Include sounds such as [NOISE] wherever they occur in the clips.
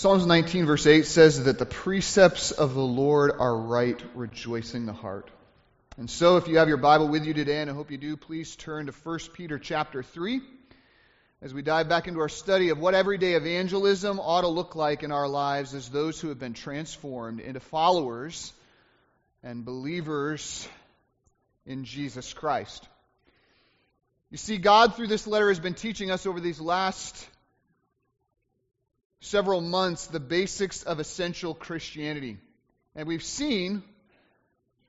Psalms 19, verse 8 says that the precepts of the Lord are right, rejoicing the heart. And so, if you have your Bible with you today, and I hope you do, please turn to 1 Peter chapter 3 as we dive back into our study of what everyday evangelism ought to look like in our lives as those who have been transformed into followers and believers in Jesus Christ. You see, God, through this letter, has been teaching us over these last several months the basics of essential Christianity. And we've seen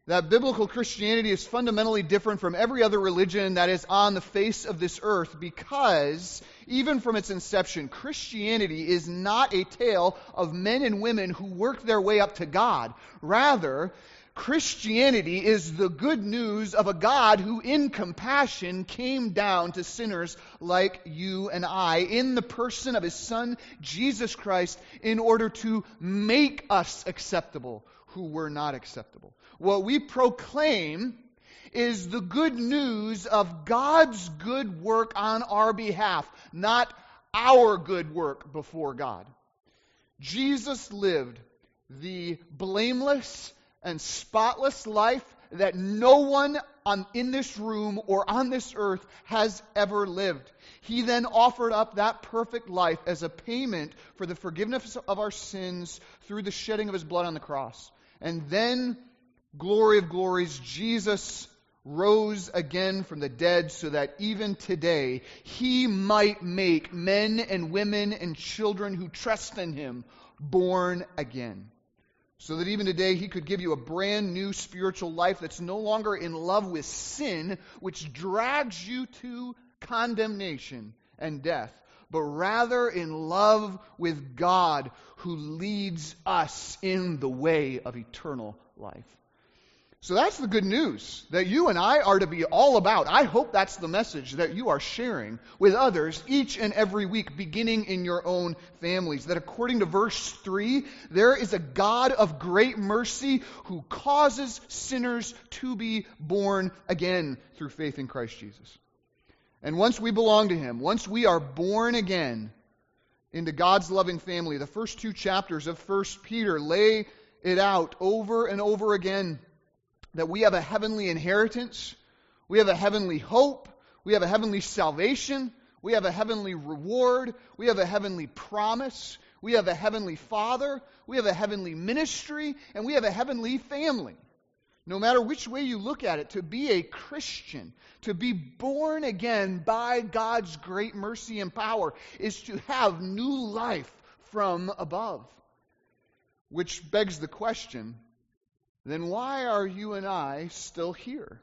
that biblical Christianity is fundamentally different from every other religion that is on the face of this earth because, even from its inception, Christianity is not a tale of men and women who work their way up to God. Rather, Christianity is the good news of a God who, in compassion, came down to sinners like you and I in the person of his Son, Jesus Christ, in order to make us acceptable who were not acceptable. What we proclaim is the good news of God's good work on our behalf, not our good work before God. Jesus lived the blameless, and spotless life that no one on, in this room or on this earth has ever lived. He then offered up that perfect life as a payment for the forgiveness of our sins through the shedding of his blood on the cross. And then, glory of glories, Jesus rose again from the dead so that even today he might make men and women and children who trust in him born again so that even today he could give you a brand new spiritual life that's no longer in love with sin, which drags you to condemnation and death, but rather in love with God who leads us in the way of eternal life. So that's the good news that you and I are to be all about. I hope that's the message that you are sharing with others each and every week, beginning in your own families. That according to verse 3, there is a God of great mercy who causes sinners to be born again through faith in Christ Jesus. And once we belong to Him, once we are born again into God's loving family, the first two chapters of 1 Peter lay it out over and over again that we have a heavenly inheritance, we have a heavenly hope, we have a heavenly salvation, we have a heavenly reward, we have a heavenly promise, we have a heavenly father, we have a heavenly ministry, and we have a heavenly family. No matter which way you look at it, to be a Christian, to be born again by God's great mercy and power, is to have new life from above. Which begs the question then why are you and I still here?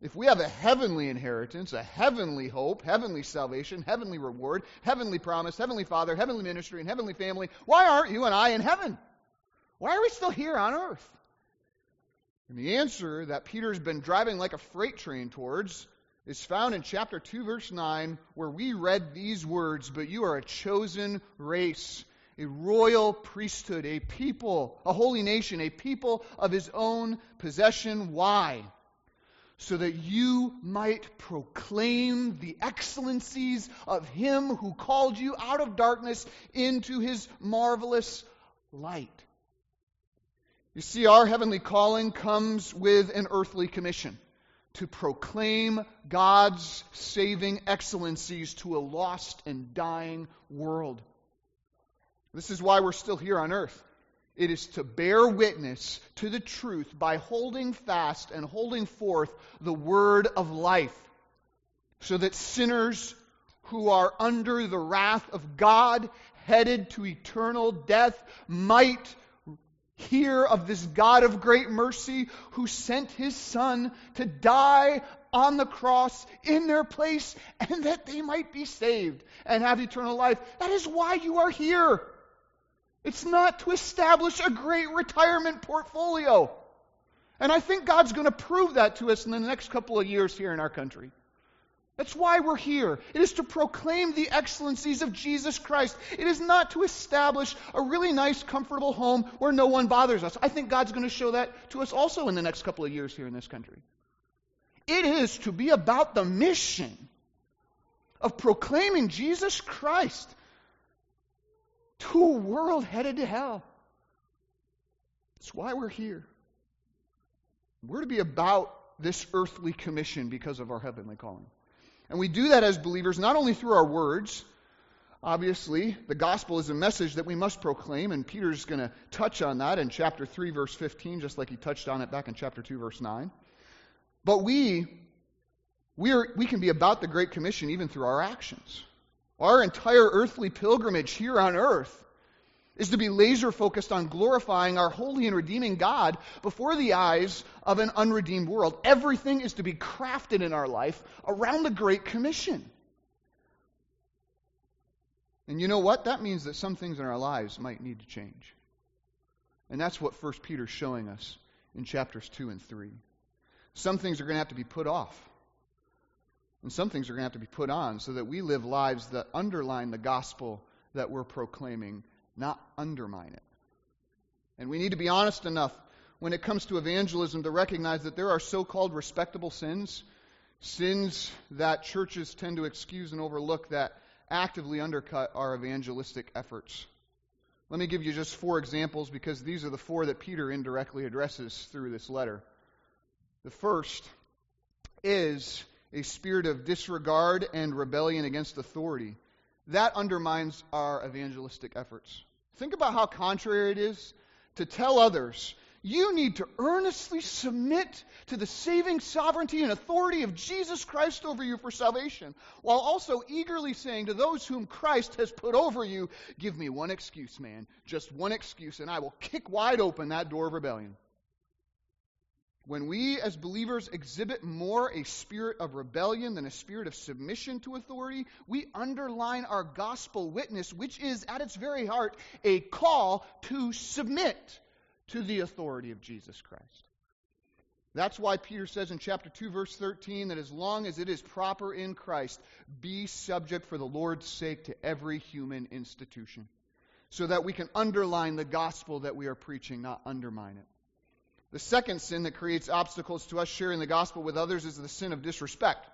If we have a heavenly inheritance, a heavenly hope, heavenly salvation, heavenly reward, heavenly promise, heavenly Father, heavenly ministry, and heavenly family, why aren't you and I in heaven? Why are we still here on earth? And the answer that Peter's been driving like a freight train towards is found in chapter 2, verse 9, where we read these words But you are a chosen race a royal priesthood, a people, a holy nation, a people of his own possession. Why? So that you might proclaim the excellencies of him who called you out of darkness into his marvelous light. You see, our heavenly calling comes with an earthly commission to proclaim God's saving excellencies to a lost and dying world. This is why we're still here on earth. It is to bear witness to the truth by holding fast and holding forth the word of life, so that sinners who are under the wrath of God, headed to eternal death, might hear of this God of great mercy who sent his Son to die on the cross in their place and that they might be saved and have eternal life. That is why you are here. It's not to establish a great retirement portfolio. And I think God's going to prove that to us in the next couple of years here in our country. That's why we're here. It is to proclaim the excellencies of Jesus Christ. It is not to establish a really nice, comfortable home where no one bothers us. I think God's going to show that to us also in the next couple of years here in this country. It is to be about the mission of proclaiming Jesus Christ a world headed to hell. That's why we're here. We're to be about this earthly commission because of our heavenly calling. And we do that as believers not only through our words, obviously, the gospel is a message that we must proclaim, and Peter's going to touch on that in chapter 3, verse 15, just like he touched on it back in chapter 2, verse 9. But we, we, are, we can be about the Great Commission even through our actions. Our entire earthly pilgrimage here on earth is to be laser focused on glorifying our holy and redeeming God before the eyes of an unredeemed world. Everything is to be crafted in our life around the Great Commission. And you know what? That means that some things in our lives might need to change. And that's what 1 Peter's showing us in chapters 2 and 3. Some things are going to have to be put off. And some things are going to have to be put on so that we live lives that underline the gospel that we're proclaiming not undermine it. And we need to be honest enough when it comes to evangelism to recognize that there are so called respectable sins, sins that churches tend to excuse and overlook that actively undercut our evangelistic efforts. Let me give you just four examples because these are the four that Peter indirectly addresses through this letter. The first is a spirit of disregard and rebellion against authority. That undermines our evangelistic efforts. Think about how contrary it is to tell others you need to earnestly submit to the saving sovereignty and authority of Jesus Christ over you for salvation, while also eagerly saying to those whom Christ has put over you, Give me one excuse, man, just one excuse, and I will kick wide open that door of rebellion. When we as believers exhibit more a spirit of rebellion than a spirit of submission to authority, we underline our gospel witness, which is at its very heart a call to submit to the authority of Jesus Christ. That's why Peter says in chapter 2, verse 13, that as long as it is proper in Christ, be subject for the Lord's sake to every human institution, so that we can underline the gospel that we are preaching, not undermine it. The second sin that creates obstacles to us sharing the gospel with others is the sin of disrespect.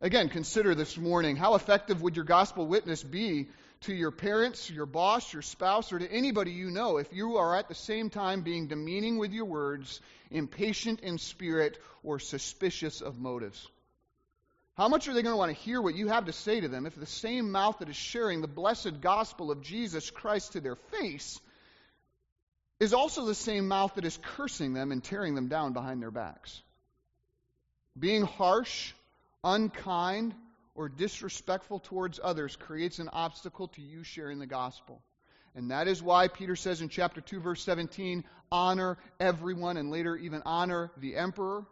Again, consider this morning how effective would your gospel witness be to your parents, your boss, your spouse, or to anybody you know if you are at the same time being demeaning with your words, impatient in spirit, or suspicious of motives? How much are they going to want to hear what you have to say to them if the same mouth that is sharing the blessed gospel of Jesus Christ to their face is also the same mouth that is cursing them and tearing them down behind their backs. Being harsh, unkind, or disrespectful towards others creates an obstacle to you sharing the gospel. And that is why Peter says in chapter 2, verse 17, honor everyone, and later even honor the emperor.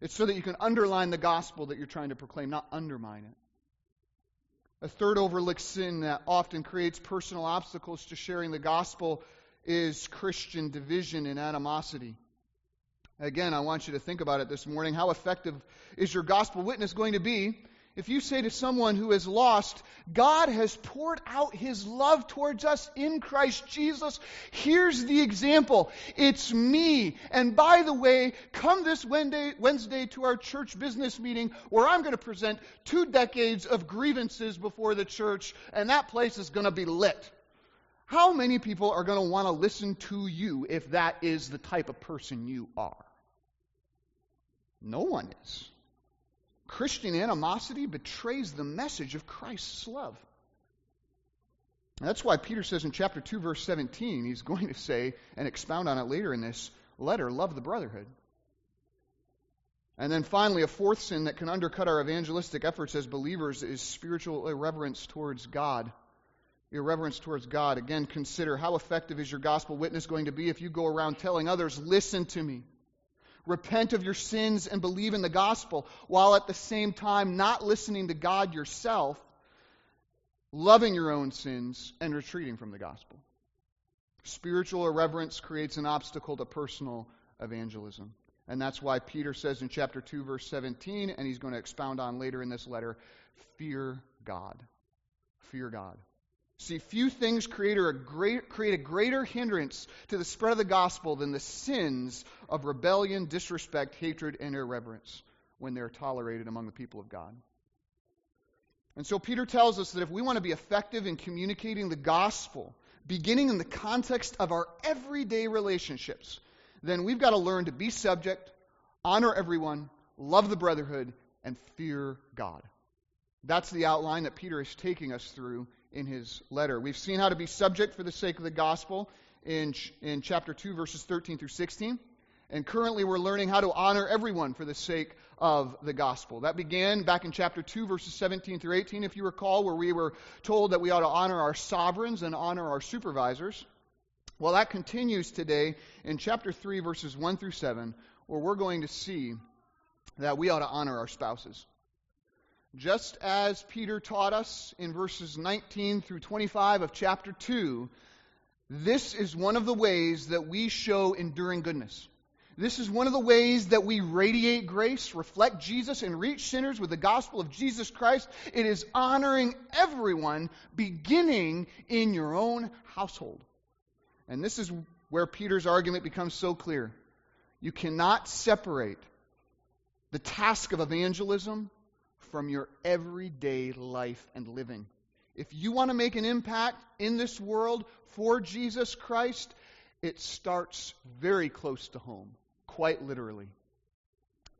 It's so that you can underline the gospel that you're trying to proclaim, not undermine it. A third overlooked sin that often creates personal obstacles to sharing the gospel is Christian division and animosity. Again, I want you to think about it this morning. How effective is your gospel witness going to be if you say to someone who is lost, God has poured out his love towards us in Christ Jesus? Here's the example. It's me. And by the way, come this Wednesday, Wednesday to our church business meeting where I'm going to present two decades of grievances before the church, and that place is going to be lit. How many people are going to want to listen to you if that is the type of person you are? No one is. Christian animosity betrays the message of Christ's love. that's why Peter says in chapter 2, verse 17, he's [LAUGHS] going to say and expound on it later in this letter love the brotherhood. And then finally, a fourth sin that can undercut our evangelistic efforts as believers is spiritual irreverence towards God irreverence towards God. Again, consider how effective is your gospel witness going to be if you go around telling others, listen to me. Repent of your sins and believe in the gospel, while at the same time not listening to God yourself, loving your own sins, and retreating from the gospel. Spiritual irreverence creates an obstacle to personal evangelism. And that's why Peter says in chapter 2, verse 17, and he's going to expound on later in this letter fear God. Fear God. See, few things create a, great, create a greater hindrance to the spread of the gospel than the sins of rebellion, disrespect, hatred, and irreverence when they're tolerated among the people of God. And so Peter tells us that if we want to be effective in communicating the gospel, beginning in the context of our everyday relationships, then we've got to learn to be subject, honor everyone, love the brotherhood, and fear God. That's the outline that Peter is taking us through in his letter. We've seen how to be subject for the sake of the gospel in, in chapter 2, verses 13 through 16. And currently, we're learning how to honor everyone for the sake of the gospel. That began back in chapter 2, verses 17 through 18, if you recall, where we were told that we ought to honor our sovereigns and honor our supervisors. Well, that continues today in chapter 3, verses 1 through 7, where we're going to see that we ought to honor our spouses. Just as Peter taught us in verses 19 through 25 of chapter 2, this is one of the ways that we show enduring goodness. This is one of the ways that we radiate grace, reflect Jesus, and reach sinners with the gospel of Jesus Christ. It is honoring everyone, beginning in your own household. And this is where Peter's argument becomes so clear. You cannot separate the task of evangelism from your everyday life and living. If you want to make an impact in this world for Jesus Christ, it starts very close to home quite literally.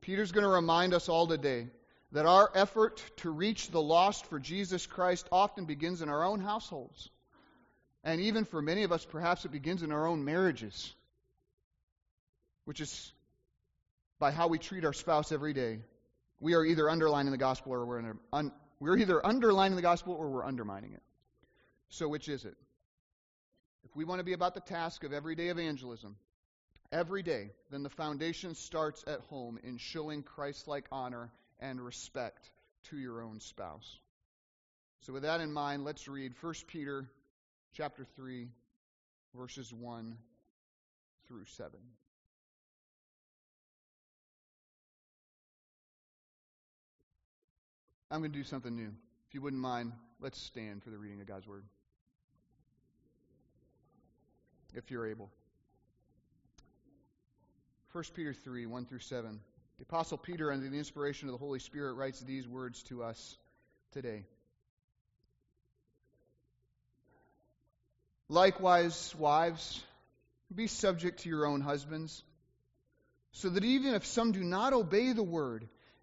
Peter's going to remind us all today that our effort to reach the lost for Jesus Christ often begins in our own households. And even for many of us, perhaps it begins in our own marriages, which is by how we treat our spouse every day. We are either underlining the gospel or we're, under, un, we're either underlining the gospel or we're undermining it. So, which is it? If we want to be about the task of everyday evangelism, every day, then the foundation starts at home in showing Christ like honor and respect to your own spouse. So with that in mind, let's read 1 Peter chapter 3 verses 1 through 7. I'm going to do something new. If you wouldn't mind, let's stand for the reading of God's word. If you're able. 1 Peter 3 1 through 7. The Apostle Peter, under the inspiration of the Holy Spirit, writes these words to us today. Likewise, wives, be subject to your own husbands, so that even if some do not obey the word,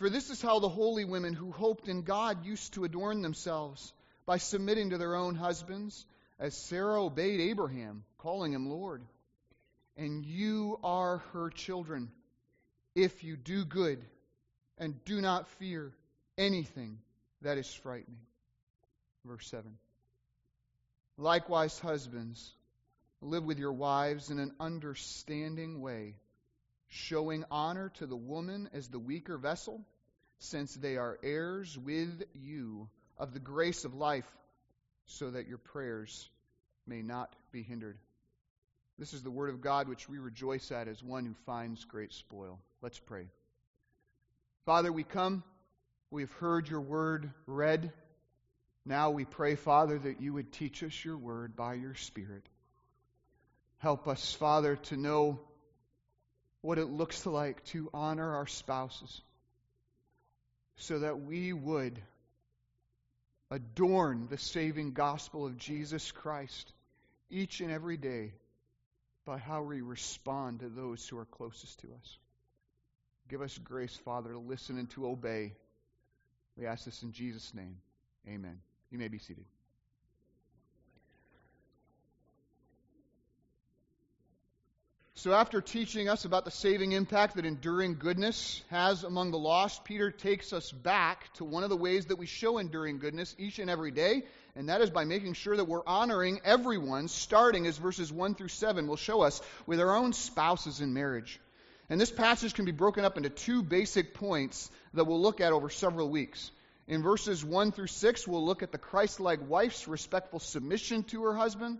For this is how the holy women who hoped in God used to adorn themselves, by submitting to their own husbands, as Sarah obeyed Abraham, calling him Lord. And you are her children, if you do good and do not fear anything that is frightening. Verse 7. Likewise, husbands, live with your wives in an understanding way, showing honor to the woman as the weaker vessel, since they are heirs with you of the grace of life, so that your prayers may not be hindered. This is the word of God which we rejoice at as one who finds great spoil. Let's pray. Father, we come. We've heard your word read. Now we pray, Father, that you would teach us your word by your Spirit. Help us, Father, to know what it looks like to honor our spouses so that we would adorn the saving gospel of Jesus Christ each and every day by how we respond to those who are closest to us. Give us grace, Father, to listen and to obey. We ask this in Jesus' name. Amen. You may be seated. So, after teaching us about the saving impact that enduring goodness has among the lost, Peter takes us back to one of the ways that we show enduring goodness each and every day, and that is by making sure that we're honoring everyone, starting as verses 1 through 7 will show us with our own spouses in marriage. And this passage can be broken up into two basic points that we'll look at over several weeks. In verses 1 through 6, we'll look at the Christ like wife's respectful submission to her husband.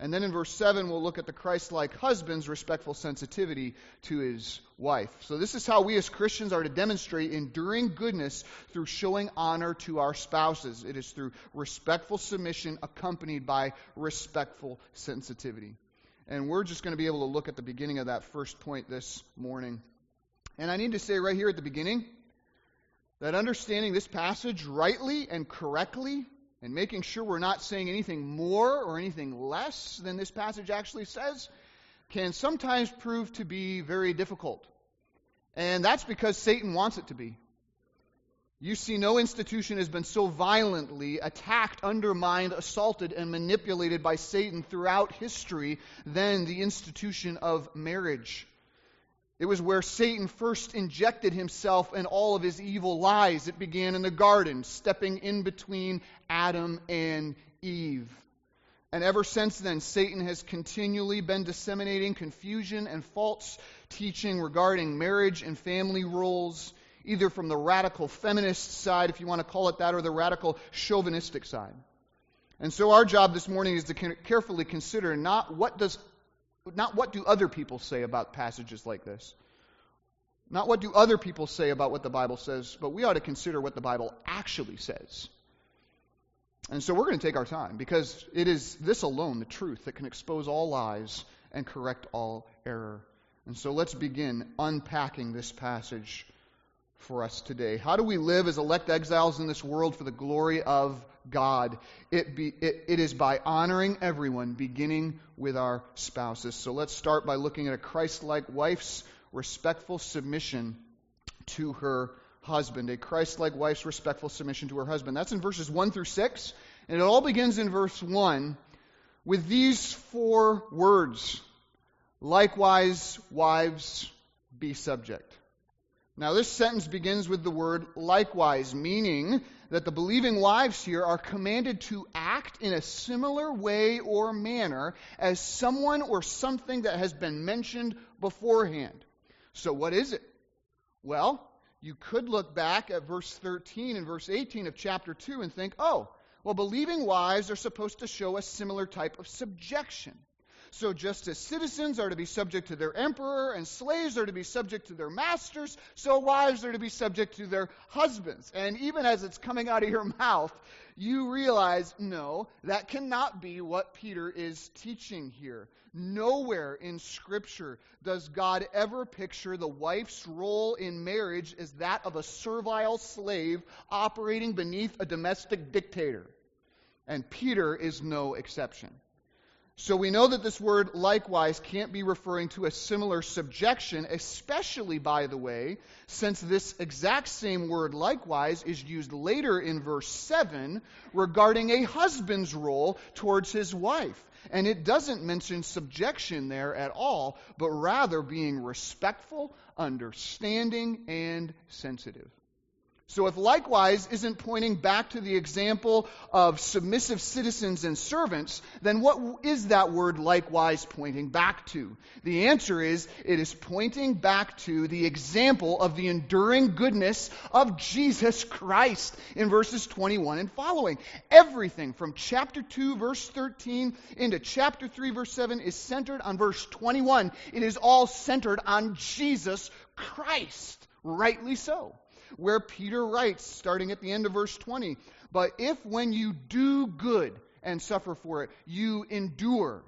And then in verse 7, we'll look at the Christ like husband's respectful sensitivity to his wife. So, this is how we as Christians are to demonstrate enduring goodness through showing honor to our spouses. It is through respectful submission accompanied by respectful sensitivity. And we're just going to be able to look at the beginning of that first point this morning. And I need to say right here at the beginning that understanding this passage rightly and correctly and making sure we're not saying anything more or anything less than this passage actually says can sometimes prove to be very difficult. And that's because Satan wants it to be. You see, no institution has been so violently attacked, undermined, assaulted, and manipulated by Satan throughout history than the institution of marriage. It was where Satan first injected himself and all of his evil lies. It began in the garden, stepping in between Adam and Eve. And ever since then, Satan has continually been disseminating confusion and false teaching regarding marriage and family roles, either from the radical feminist side, if you want to call it that, or the radical chauvinistic side. And so our job this morning is to carefully consider not what does not what do other people say about passages like this. Not what do other people say about what the Bible says, but we ought to consider what the Bible actually says. And so we're going to take our time because it is this alone, the truth, that can expose all lies and correct all error. And so let's begin unpacking this passage for us today. How do we live as elect exiles in this world for the glory of God? It, be, it, it is by honoring everyone, beginning with our spouses. So let's start by looking at a Christ like wife's respectful submission to her husband. A Christ like wife's respectful submission to her husband. That's in verses 1 through 6. And it all begins in verse 1 with these four words Likewise, wives, be subject. Now, this sentence begins with the word likewise, meaning that the believing wives here are commanded to act in a similar way or manner as someone or something that has been mentioned beforehand. So, what is it? Well, you could look back at verse 13 and verse 18 of chapter 2 and think, oh, well, believing wives are supposed to show a similar type of subjection. So, just as citizens are to be subject to their emperor and slaves are to be subject to their masters, so wives are to be subject to their husbands. And even as it's coming out of your [LAUGHS] mouth, you realize no, that cannot be what Peter is teaching here. Nowhere in Scripture does God ever picture the wife's role in marriage as that of a servile slave operating beneath a domestic dictator. And Peter is no exception. So we know that this word likewise can't be referring to a similar subjection, especially, by the way, since this exact same word likewise is used later in verse 7 regarding a husband's role towards his wife. And it doesn't mention subjection there at all, but rather being respectful, understanding, and sensitive. So, if likewise isn't pointing back to the example of submissive citizens and servants, then what is that word likewise pointing back to? The answer is it is pointing back to the example of the enduring goodness of Jesus Christ in verses 21 and following. Everything from chapter 2, verse 13, into chapter 3, verse 7 is centered on verse 21. It is all centered on Jesus Christ. Rightly so where Peter writes, starting at the end of verse 20, But if when you do good and suffer for it, you endure,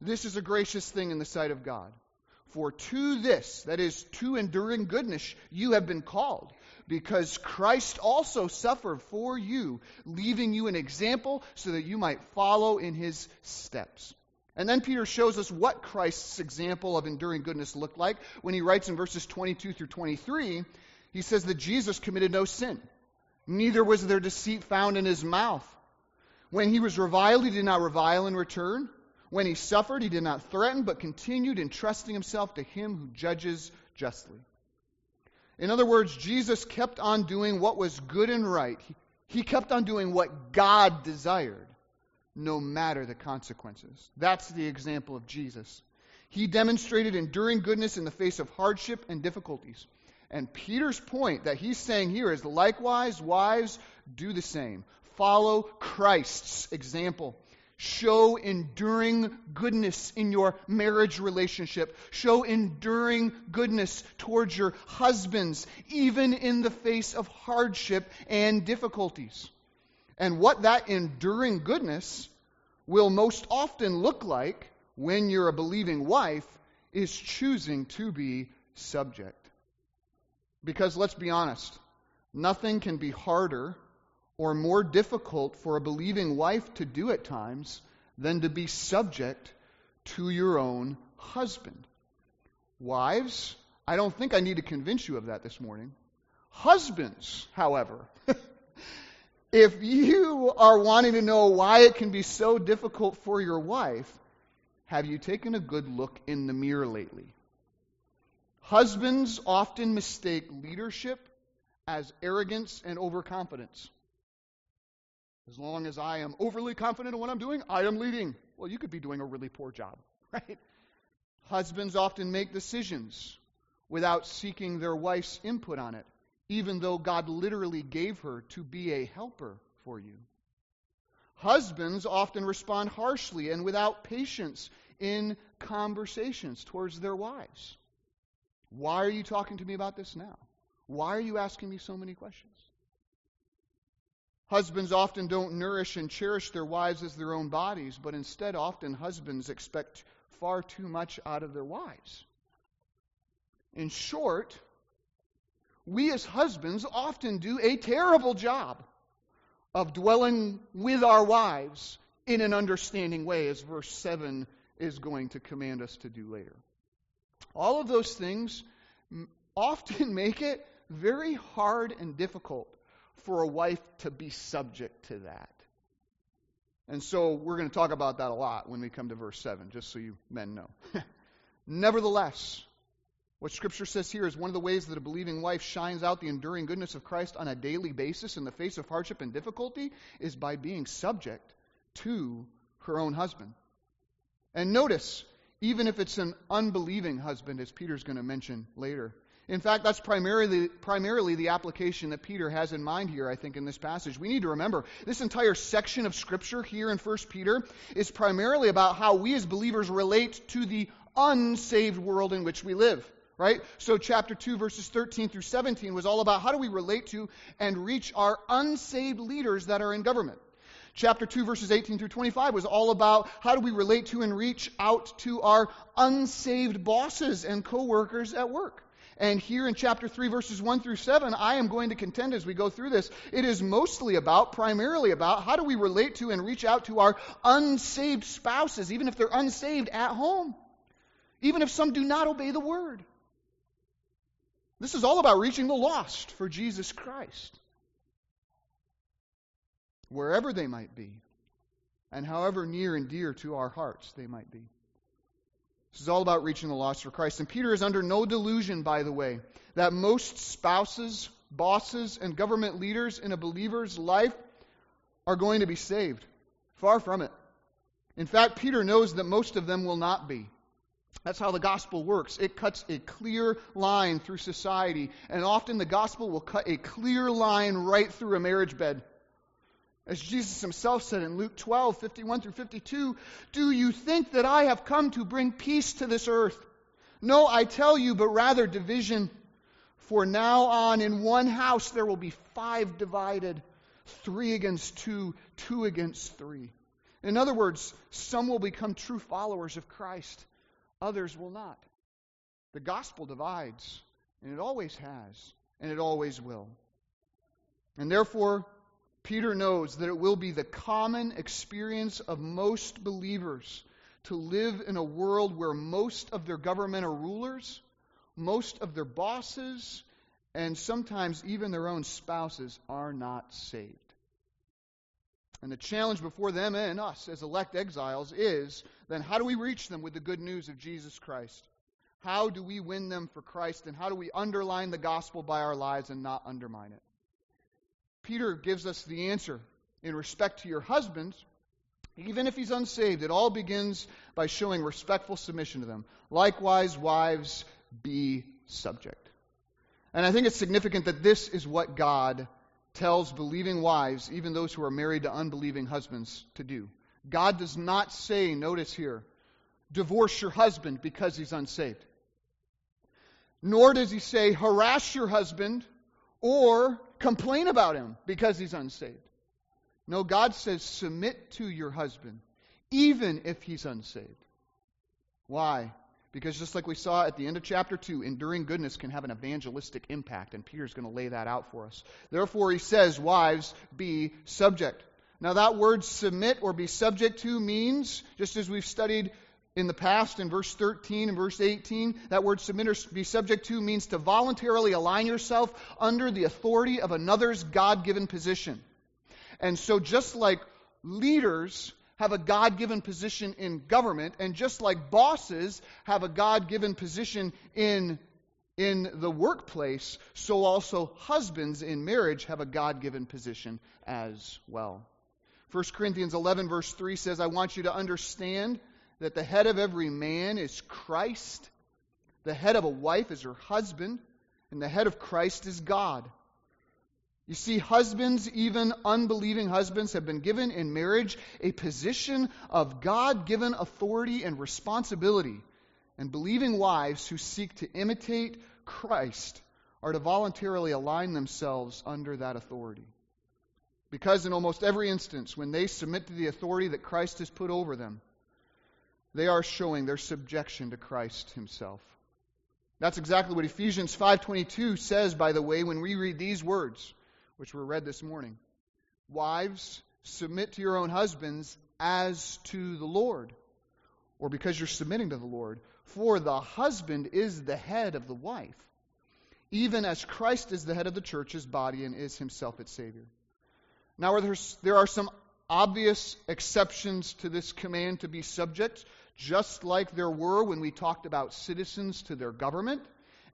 this is a gracious thing in the sight of God. For to this, that is, to enduring goodness, you have been called, because Christ also suffered for you, leaving you an example so that you might follow in his steps. And then Peter shows us what Christ's example of enduring goodness looked like when he writes in verses 22 through 23 he says that Jesus committed no sin, neither was there deceit found in his mouth. When he was reviled, he did not revile in return. When he suffered, he did not threaten, but continued entrusting himself to him who judges justly. In other words, Jesus kept on doing what was good and right. He kept on doing what God desired, no matter the consequences. That's the example of Jesus. He demonstrated enduring goodness in the face of hardship and difficulties. And Peter's point that he's saying here is likewise, wives, do the same. Follow Christ's example. Show enduring goodness in your marriage relationship. Show enduring goodness towards your husbands, even in the face of hardship and difficulties. And what that enduring goodness will most often look like when you're a believing wife is choosing to be subject. Because let's be honest, nothing can be harder or more difficult for a believing wife to do at times than to be subject to your own husband. Wives, I don't think I need to convince you of that this morning. Husbands, however, [LAUGHS] if you are wanting to know why it can be so difficult for your wife, have you taken a good look in the mirror lately? Husbands often mistake leadership as arrogance and overconfidence. As long as I am overly confident in what I'm doing, I am leading. Well, you could be doing a really poor job, [LAUGHS] right? Husbands often make decisions without seeking their wife's input on it, even though God literally gave her to be a helper for you. Husbands often respond harshly and without patience in conversations towards their wives. Why are you talking to me about this now? Why are you asking me so many questions? Husbands often don't nourish and cherish their wives as their own bodies, but instead, often husbands expect far too much out of their wives. In short, we as husbands often do a terrible job of dwelling with our wives in an understanding way, as verse 7 is going to command us to do later. All of those things often [LAUGHS] make it very hard and difficult for a wife to be subject to that. And so we're going to talk about that a lot when we come to verse 7, just so you men know. [LAUGHS] Nevertheless, what Scripture says here is one of the ways that a believing wife shines out the enduring goodness of Christ on a daily basis in the face of hardship and difficulty is by being subject to her own husband. And notice, even if it's an unbelieving husband, as Peter's going to mention later, in fact, that's primarily, primarily the application that Peter has in mind here, I think, in this passage. We need to remember this entire section of Scripture here in 1 Peter is primarily about how we as believers relate to the unsaved world in which we live. Right? So, chapter 2, verses 13 through 17 was all about how do we relate to and reach our unsaved leaders that are in government. Chapter 2, verses 18 through 25 was all about how do we relate to and reach out to our unsaved bosses and co workers at work. And here in chapter 3, verses 1 through 7, I am going to contend as we go through this. It is mostly about, primarily about, how do we relate to and reach out to our unsaved spouses, even if they're unsaved at home, even if some do not obey the word. This is all about reaching the lost for Jesus Christ, wherever they might be, and however near and dear to our hearts they might be. This is all about reaching the lost for Christ. And Peter is under no delusion, by the way, that most spouses, bosses, and government leaders in a believer's life are going to be saved. Far from it. In fact, Peter knows that most of them will not be. That's how the gospel works. It cuts a clear line through society, and often the gospel will cut a clear line right through a marriage bed. As Jesus himself said in Luke 12, 51 through 52, Do you think that I have come to bring peace to this earth? No, I tell you, but rather division. For now on, in one house there will be five divided, three against two, two against three. In other words, some will become true followers of Christ, others will not. The gospel divides, and it always has, and it always will. And therefore, Peter knows that it will be the common experience of most believers to live in a world where most of their government or rulers, most of their bosses, and sometimes even their own spouses are not saved. And the challenge before them and us as elect exiles is then how do we reach them with the good news of Jesus Christ? How do we win them for Christ? And how do we underline the gospel by our lives and not undermine it? Peter gives us the answer in respect to your husbands, even if he's unsaved. It all begins by showing respectful submission to them. Likewise, wives, be subject. And I think it's significant that this is what God tells believing wives, even those who are married to unbelieving husbands, to do. God does not say, notice here, divorce your husband because he's unsaved. Nor does he say, harass your husband or complain about him because he's unsaved. No, God says, submit to your husband, even if he's unsaved. Why? Because just like we saw at the end of chapter 2, enduring goodness can have an evangelistic impact, and Peter's going to lay that out for us. Therefore, he says, Wives, be subject. Now, that word submit or be subject to means, just as we've studied in the past in verse 13 and verse 18, that word submit or be subject to means to voluntarily align yourself under the authority of another's God given position. And so, just like leaders have a God given position in government, and just like bosses have a God given position in, in the workplace, so also husbands in marriage have a God given position as well. 1 Corinthians 11, verse 3 says, I want you to understand that the head of every man is Christ, the head of a wife is her husband, and the head of Christ is God. You see, husbands, even unbelieving husbands, have been given in marriage a position of God given authority and responsibility. And believing wives who seek to imitate Christ are to voluntarily align themselves under that authority. Because in almost every instance, when they submit to the authority that Christ has put over them, they are showing their subjection to Christ himself. That's exactly what Ephesians 5:22 says by the way when we read these words which were read this morning. Wives, submit to your own husbands as to the Lord or because you're submitting to the Lord, for the husband is the head of the wife, even as Christ is the head of the church's body and is himself its Savior. Now, there are some obvious exceptions to this command to be subject just like there were when we talked about citizens to their government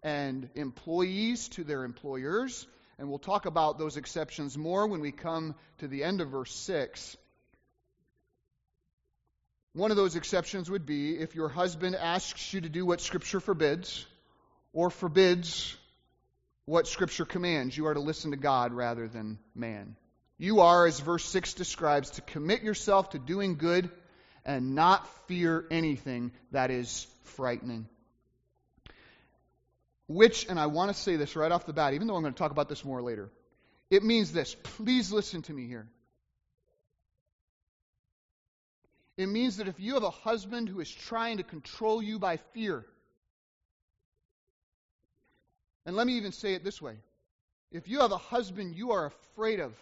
and employees to their employers. And we'll talk about those exceptions more when we come to the end of verse 6. One of those exceptions would be if your husband asks you to do what Scripture forbids or forbids what Scripture commands. You are to listen to God rather than man. You are, as verse 6 describes, to commit yourself to doing good and not fear anything that is frightening. Which, and I want to say this right off the bat, even though I'm going to talk about this more later, it means this. Please listen to me here. It means that if you have a husband who is trying to control you by fear, and let me even say it this way if you have a husband you are afraid of,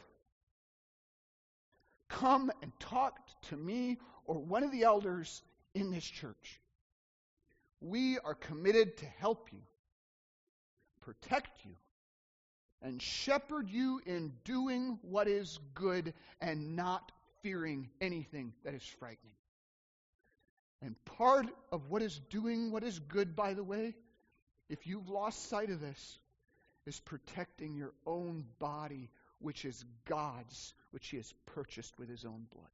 come and talk to me or one of the elders in this church. We are committed to help you, protect you, and shepherd you in doing what is good and not fearing anything that is frightening. And part of what is doing what is good, by the way, if you've lost sight of this, is protecting your own body, which is God's, which He has purchased with His own blood.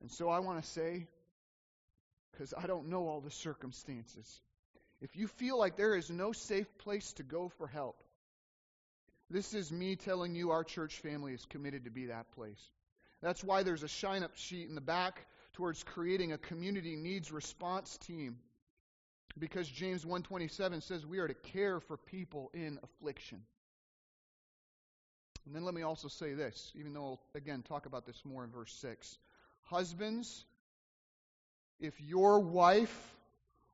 And so I want to say, because I don't know all the circumstances, if you feel like there is no safe place to go for help, this is me telling you our church family is committed to be that place. That's why there's a shine up sheet in the back towards creating a community needs response team. Because James 127 says we are to care for people in affliction. And then let me also say this, even though I'll again talk about this more in verse 6. Husbands, if your wife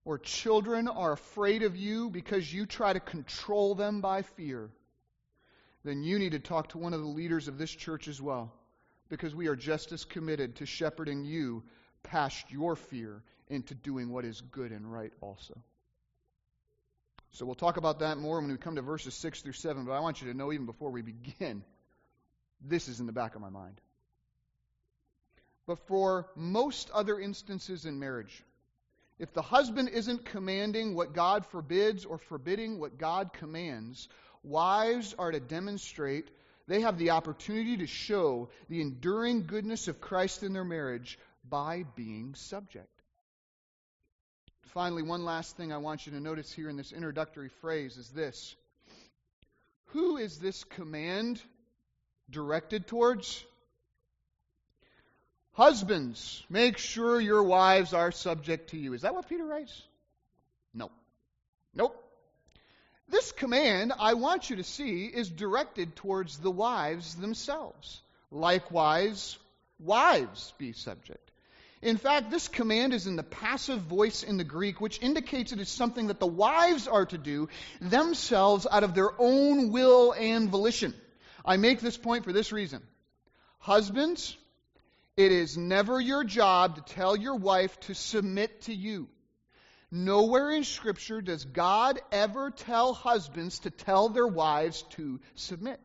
or children are afraid of you because you try to control them by fear, then you need to talk to one of the leaders of this church as well, because we are just as committed to shepherding you past your fear into doing what is good and right also. So we'll talk about that more when we come to verses 6 through 7, but I want you to know even before we begin, this is in the back of my mind. But for most other instances in marriage, if the husband isn't commanding what God forbids or forbidding what God commands, wives are to demonstrate they have the opportunity to show the enduring goodness of Christ in their marriage by being subject. Finally, one last thing I want you to notice here in this introductory phrase is this Who is this command directed towards? Husbands, make sure your wives are subject to you. Is that what Peter writes? No. Nope. This command, I want you to see, is directed towards the wives themselves. Likewise, wives be subject. In fact, this command is in the passive voice in the Greek, which indicates it is something that the wives are to do themselves out of their own will and volition. I make this point for this reason. Husbands, it is never your job to tell your wife to submit to you. Nowhere in Scripture does God ever tell husbands to tell their wives to submit.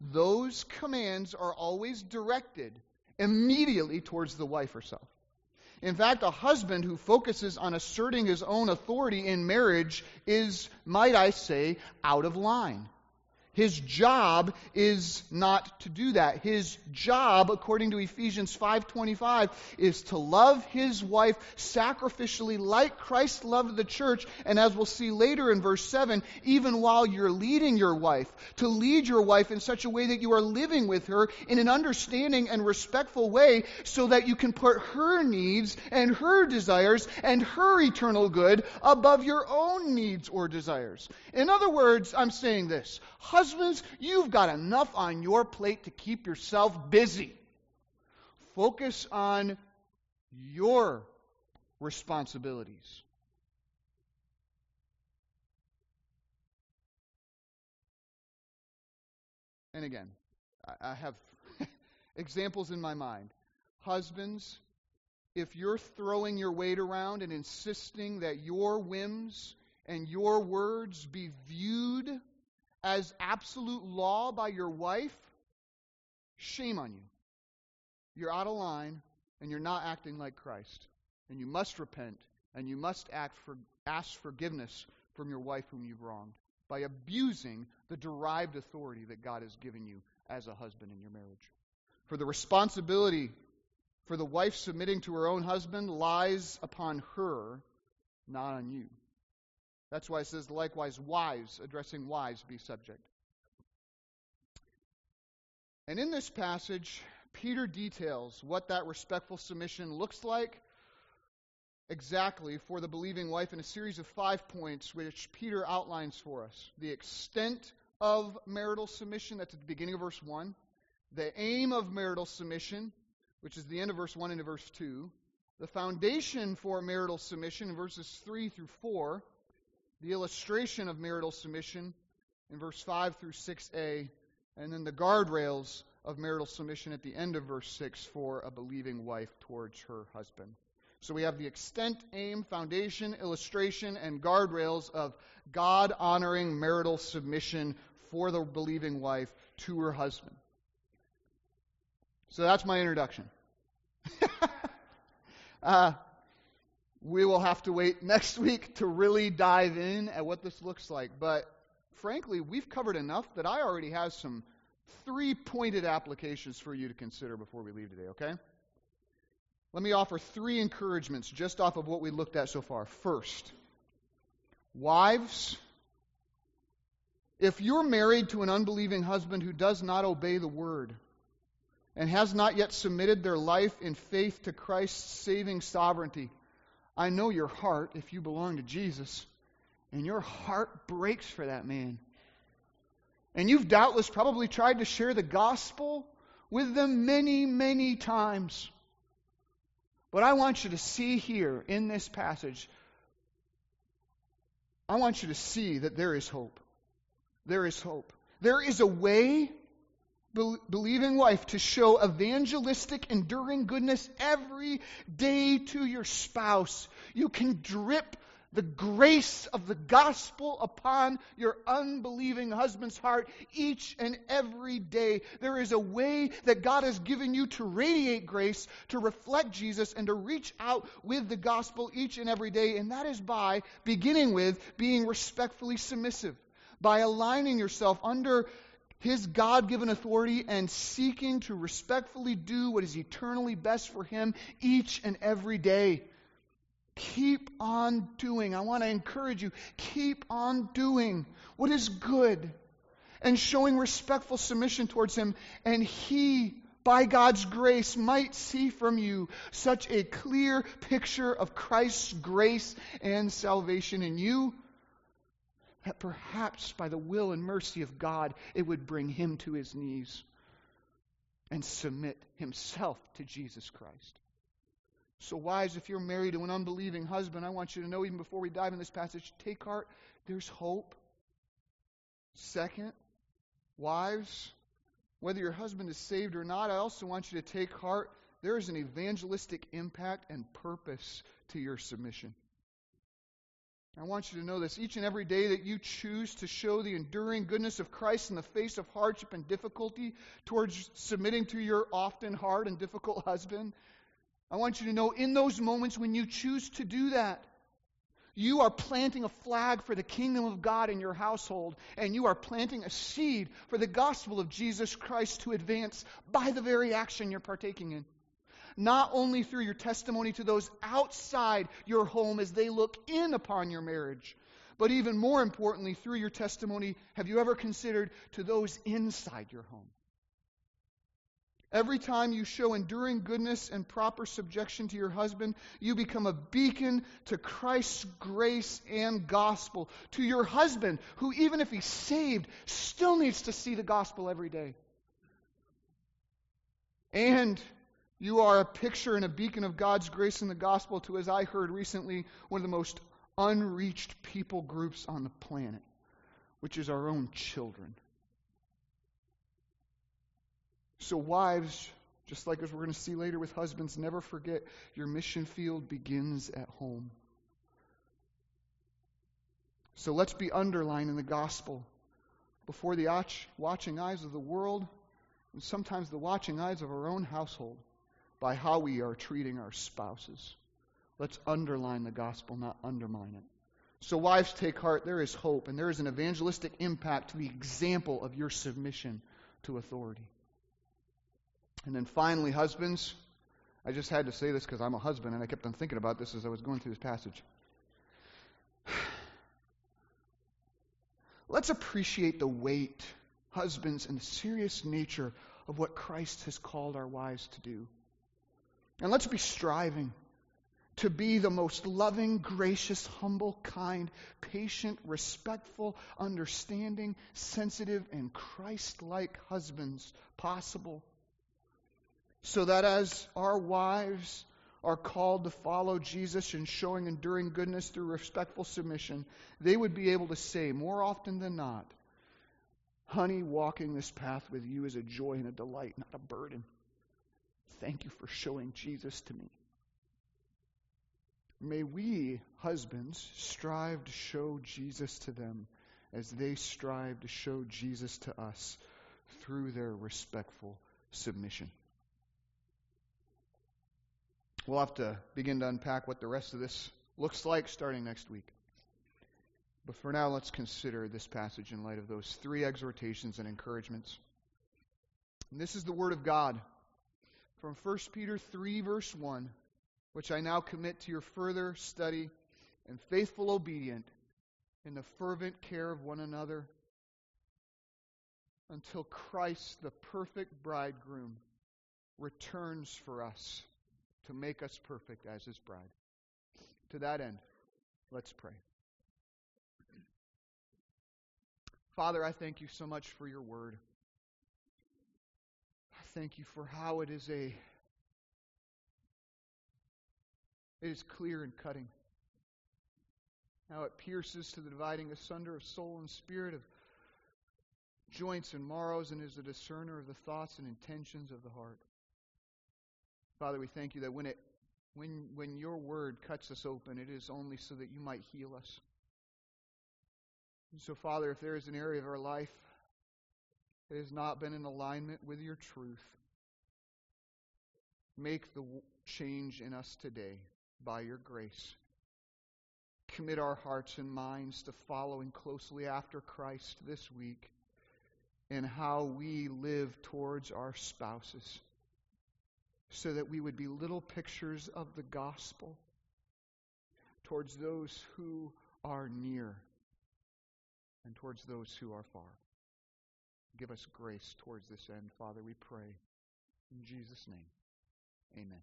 Those commands are always directed immediately towards the wife herself. In fact, a husband who focuses on asserting his own authority in marriage is, might I say, out of line. His job is not to do that. His job, according to Ephesians 5:25, is to love his wife sacrificially like Christ loved the church, and as we'll see later in verse 7, even while you're leading your wife, to lead your wife in such a way that you are living with her in an understanding and respectful way so that you can put her needs and her desires and her eternal good above your own needs or desires. In other words, I'm saying this, Husbands, you've got enough on your plate to keep yourself busy. Focus on your responsibilities. And again, I have [LAUGHS] examples in my mind. Husbands, if you're throwing your weight around and insisting that your whims and your words be viewed as absolute law by your wife, shame on you. You're out of line and you're not acting like Christ. And you must repent and you must act for, ask forgiveness from your wife whom you've wronged by abusing the derived authority that God has given you as a husband in your marriage. For the responsibility for the wife submitting to her own husband lies upon her, not on you. That's why it says, likewise, wives, addressing wives, be subject. And in this passage, Peter details what that respectful submission looks like exactly for the believing wife in a series of five points, which Peter outlines for us. The extent of marital submission, that's at the beginning of verse 1. The aim of marital submission, which is the end of verse 1 into verse 2. The foundation for marital submission in verses 3 through 4 the illustration of marital submission in verse 5 through 6a, and then the guardrails of marital submission at the end of verse 6 for a believing wife towards her husband. So we have the extent, aim, foundation, illustration, and guardrails of God honoring marital submission for the believing wife to her husband. So that's my introduction. [LAUGHS] uh, we will have to wait next week to really dive in at what this looks like. But frankly, we've covered enough that I already have some three pointed applications for you to consider before we leave today, okay? Let me offer three encouragements just off of what we looked at so far. First, wives, if you're married to an unbelieving husband who does not obey the word and has not yet submitted their life in faith to Christ's saving sovereignty, I know your heart if you belong to Jesus, and your heart breaks for that man. And you've doubtless probably tried to share the gospel with them many, many times. But I want you to see here in this passage, I want you to see that there is hope. There is hope. There is a way believing wife to show evangelistic, enduring goodness every day to your spouse. You can drip the grace of the gospel upon your unbelieving husband's heart each and every day. There is a way that God has given you to radiate grace, to reflect Jesus, and to reach out with the gospel each and every day, and that is by beginning with being respectfully submissive, by aligning yourself under his God given authority and seeking to respectfully do what is eternally best for him each and every day. Keep on doing. I want to encourage you. Keep on doing what is good and showing respectful submission towards him. And he, by God's grace, might see from you such a clear picture of Christ's grace and salvation in you that perhaps by the will and mercy of God, it would bring him to his knees and submit himself to Jesus Christ. So, wives, if you're married to an unbelieving husband, I want you to know, even before we dive in this passage, take heart, there's hope. Second, wives, whether your husband is saved or not, I also want you to take heart. There is an evangelistic impact and purpose to your submission. I want you to know this. Each and every day that you choose to show the enduring goodness of Christ in the face of hardship and difficulty towards submitting to your often hard and difficult husband, I want you to know in those moments when you choose to do that, you are planting a flag for the kingdom of God in your household, and you are planting a seed for the gospel of Jesus Christ to advance by the very action you're partaking in. Not only through your testimony to those outside your home as they look in upon your marriage, but even more importantly, through your testimony, have you ever considered to those inside your home? Every time you show enduring goodness and proper subjection to your husband, you become a beacon to Christ's grace and gospel. To your husband, who, even if he's saved, still needs to see the gospel every day. And you are a picture and a beacon of God's grace in the gospel to, as I heard recently, one of the most unreached people groups on the planet, which is our own children. So, wives, just like as we're going to see later with husbands, never forget your mission field begins at home. So let's be underlined in the gospel before the watching eyes of the world and sometimes the watching eyes of our own household by how we are treating our spouses. Let's underline the gospel, not undermine it. So, wives, take heart. There is hope, and there is an evangelistic impact to the example of your submission to authority. And then finally, husbands, I just had to say this because I'm a husband and I kept on thinking about this as I was going through this passage. [SIGHS] Let's appreciate the weight, husbands, and the serious nature of what Christ has called our wives to do. And let's be striving to be the most loving, gracious, humble, kind, patient, respectful, understanding, sensitive, and Christ like husbands possible so that as our wives are called to follow Jesus in showing enduring goodness through respectful submission, they would be able to say more often than not, Honey, walking this path with you is a joy and a delight, not a burden. Thank you for showing Jesus to me. May we, husbands, strive to show Jesus to them as they strive to show Jesus to us through their respectful submission. We'll have to begin to unpack what the rest of this looks like starting next week. But for now, let's consider this passage in light of those three exhortations and encouragements. And this is the Word of God from 1 Peter 3, verse 1, which I now commit to your further study and faithful obedience in the fervent care of one another until Christ, the perfect bridegroom, returns for us to make us perfect as his bride. To that end, let's pray. Father, I thank you so much for your word. Thank you for how it is a it is clear and cutting. How it pierces to the dividing asunder of soul and spirit, of joints and marrows, and is a discerner of the thoughts and intentions of the heart. Father, we thank you that when it when when your word cuts us open, it is only so that you might heal us. And so, Father, if there is an area of our life that has not been in alignment with your truth, make the change in us today by your grace. Commit our hearts and minds to following closely after Christ this week in how we live towards our spouses so that we would be little pictures of the gospel towards those who are near and towards those who are far. Give us grace towards this end, Father, we pray. In Jesus' name, amen.